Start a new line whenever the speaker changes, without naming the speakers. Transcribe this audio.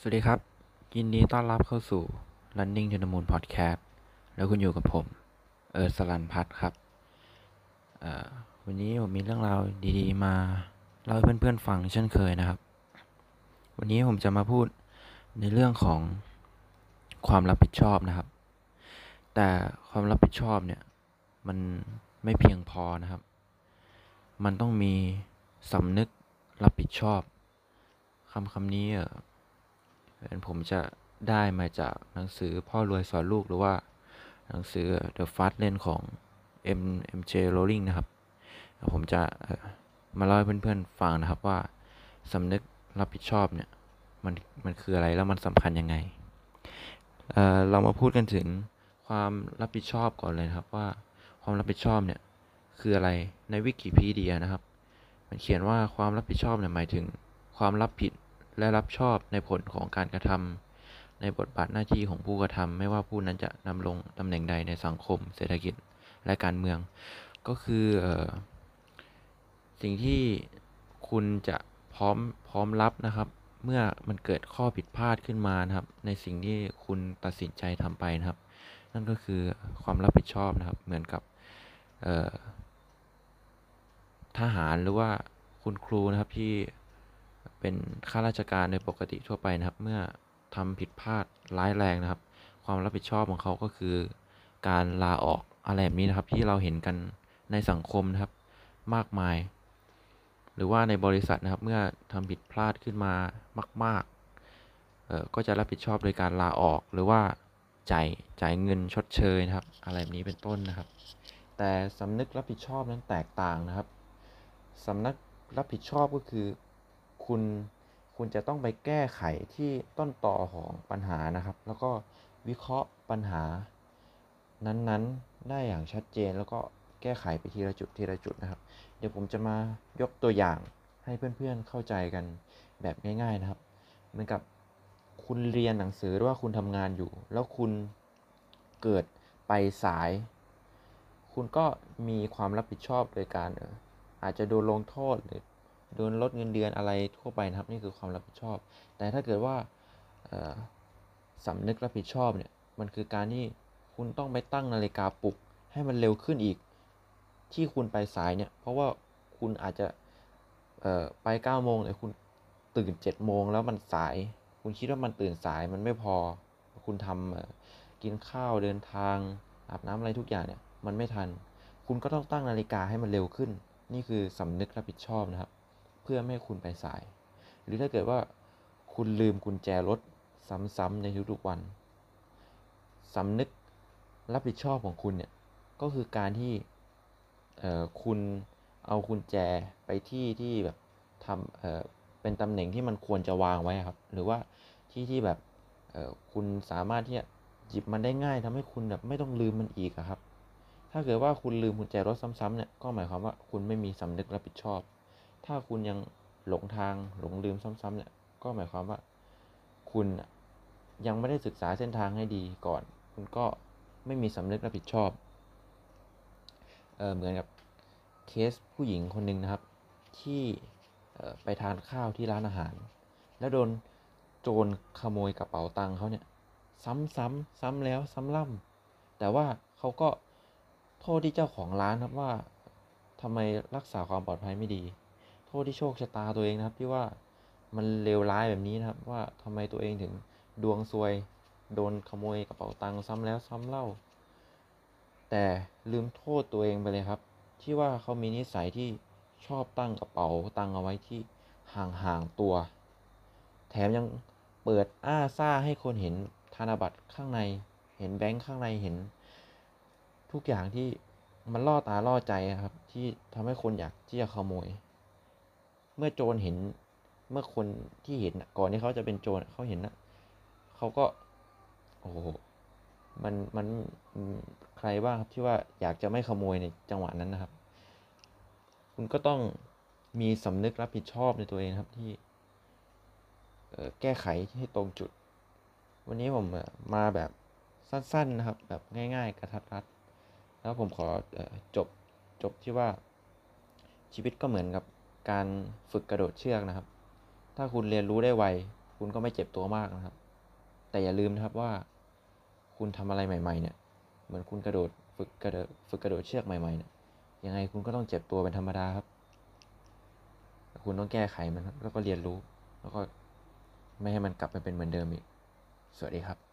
สวัสดีครับ ยินดีต้อนรับเข้าสู่ Running to the Moon Podcast แล้วคุณอยู่กับผม เอิร์ธสลันพัฒน์ครับ วันนี้ผมมีเรื่องราวดีๆ มาเล่าให้เพื่อนๆฟังเช่นเคยนะครับ วันนี้ผมจะมาพูดในเรื่องของความรับผิดชอบนะครับ แต่ความรับผิดชอบเนี่ย มันไม่เพียงพอนะครับ มันต้องมีสำนึกรับผิดชอบคำคำนี้อ่อเป็น ผมจะได้มาจากหนังสือพ่อรวยสอนลูกหรือว่าหนังสือ The Fast Lane ของ M MJ Rowling นะครับ ผมจะมาเล่าให้เพื่อนๆฟังนะครับว่าสำนึกรับผิดชอบเนี่ยมันมันคืออะไรแล้วมันสำคัญยังไงเเรามาพูดกันถึงความรับผิดชอบก่อนเลยครับว่าความรับผิดชอบเนี่ยคืออะไรในวิกิพีเดียนะครับ มันเขียนว่าความรับผิดชอบเนี่ยหมายถึงความรับผิด และรับชอบในผลของการกระทำในบทบาทหน้าที่ของผู้กระทำไม่ว่าผู้นั้นจะนำลงตำแหน่งใดในสังคม เศรษฐกิจและการเมือง ก็คืออสิ่งที่คุณจะพร้อมพร้อมรับนะครับ เมื่อมันเกิดข้อผิดพลาดขึ้นมานะครับ ในสิ่งที่คุณตัดสินใจทำไปนะครับ นั่นก็คือความรับผิดชอบนะครับ เหมือนกับทหารหรือว่าคุณครูนะครับที่ เป็นข้าราชการในปกติทั่วไปนะครับ เมื่อทำผิดพลาดร้ายแรงนะครับ ความรับผิดชอบของเขาก็คือ การลาออกอะไรแบบนี้นะครับ ที่เราเห็นกันในสังคมนะครับ มากมาย หรือว่าในบริษัทนะครับ เมื่อทำผิดพลาดขึ้นมามากๆเอ่อก็จะรับผิดชอบโดยการลาออกหรือว่าจ่ายจ่ายเงินชดเชยนะครับ อะไรแบบนี้เป็นต้นนะครับ แต่สำนึกรับผิดชอบนั้นแตกต่างนะครับสำนึกรับผิดชอบก็คือ คุณคุณจะต้องไปแก้ไขที่ต้นต่อของปัญหานะครับ แล้วก็วิเคราะห์ปัญหา นั้นๆได้อย่างชัดเจนแล้วก็แก้ไขไปทีละจุดทีละจุดนะครับ เดี๋ยวผมจะมายกตัวอย่างให้เพื่อนๆเข้าใจกันแบบง่าย ๆนะครับ เหมือนกับคุณเรียนหนังสือหรือว่าคุณทำงานอยู่ แล้วคุณเกิดไปสาย คุณก็มีความรับผิดชอบโดยการเอ่ออาจจะโดนลงโทษหรือ โดนลดเงินเดือนอะไรทั่วไปนะครับ นี่คือความรับผิดชอบ แต่ถ้าเกิดว่าเอ่อสำนึกรับผิดชอบเนี่ยมันคือการที่คุณต้องไปตั้งนาฬิกาปลุกให้มันเร็วขึ้นอีก ที่คุณไปสายเนี่ยเพราะว่าคุณอาจจะไป9ก้าโมงแต่คุณตื่น7จ็ดโมงแล้วมันสาย คุณคิดว่ามันตื่นสายมันไม่พอ คุณทำเอ่อกินข้าวเดินทางอาบน้ำอะไรทุกอย่างเนี่ยมันไม่ทัน คุณก็ต้องตั้งนาฬิกาให้มันเร็วขึ้น นี่คือสำนึกรับผิดชอบนะครับ พื่อไม่ให้คุณไปสาย หรือถ้าเกิดว่าคุณลืมกุญแจรถซ้ำๆในทุกๆวันสำนึกรับผิดชอบของคุณเนี่ยก็คือการที่คุณเอากุญแจไปที่ที่แบบทำเเป็นตำแหน่งที่มันควรจะวางไว้ครับ หรือว่าที่ที่แบบคุณสามารถที่จะหยิบมันได้ง่ายทำให้คุณแบบไม่ต้องลืมมันอีกครับ ถ้าเกิดว่าคุณลืมกุญแจรถซ้ำๆเนี่ยก็หมายความว่าคุณไม่มีสำนึกรับผิดชอบ ถ้าคุณยังหลงทางหลงลืมซ้ำๆเนี่ย ก็หมายความว่า คุณยังไม่ได้ศึกษาเส้นทางให้ดีก่อน คุณก็ไม่มีสำนึกรับผิดชอบเออเหมือนกับเคสผู้หญิงคนหนึ่งนะครับ ที่ไปทานข้าวที่ร้านอาหาร แล้วโดนโจรขโมยกระเป๋าตังค์เขาเนี่ย ซ้ำซ้ำซ้ำแล้วซ้ำล่ำแต่ว่าเขาก็โทษที่เจ้าของร้านครับว่าทำไมรักษาความปลอดภัยไม่ดี โทษที่โชคชะตาตัวเองนะครับ ที่ว่ามันเลวร้ายแบบนี้นะครับ ว่าทำไมตัวเองถึงดวงซวย โดนขโมยกระเป๋าตังค์ซ้ำแล้วซ้ำเล่า แต่ลืมโทษตัวเองไปเลยครับ ที่ว่าเขามีนิสัยที่ชอบตั้งกระเป๋าตังค์เอาไว้ที่ห่างๆตัว แถมยังเปิดอ้าซ่าให้คนเห็นธนบัตรข้างใน เห็นแบงค์ข้างในเห็น ทุกอย่างที่มันล่อตาล่อใจครับ ที่ทำให้คนอยากที่จะขโมย เมื่อโจรเห็นเมื่อคนที่เห็นก่อนที่เขาจะเป็นโจรเขาเห็นนะเขาก็ โอ้โหมันมันใครบ้างครับที่ว่าอยากจะไม่ขโมยในจังหวะนั้นนะครับ คุณก็ต้องมีสำนึกรับผิดชอบในตัวเองครับที่แก้ไขให้ตรงจุด วันนี้ผมมาแบบสั้นๆนะครับ แบบง่ายๆ กระทัดรัด แล้วผมขอจบจบที่ว่าชีวิตก็เหมือนกับ การฝึกกระโดดเชือกนะครับ ถ้าคุณเรียนรู้ได้ไว คุณก็ไม่เจ็บตัวมากนะครับ แต่อย่าลืมนะครับว่า คุณทำอะไรใหม่ ๆ เนี่ย เหมือนคุณกระโดดฝึกกระโดดฝึกกระโดดเชือกใหม่ๆเนี่ยยังไงคุณก็ต้องเจ็บตัวเป็นธรรมดาครับ คุณต้องแก้ไขมันแล้วก็เรียนรู้ แล้วก็ไม่ให้มันกลับไปเป็นเหมือนเดิมอีก สวัสดีครับ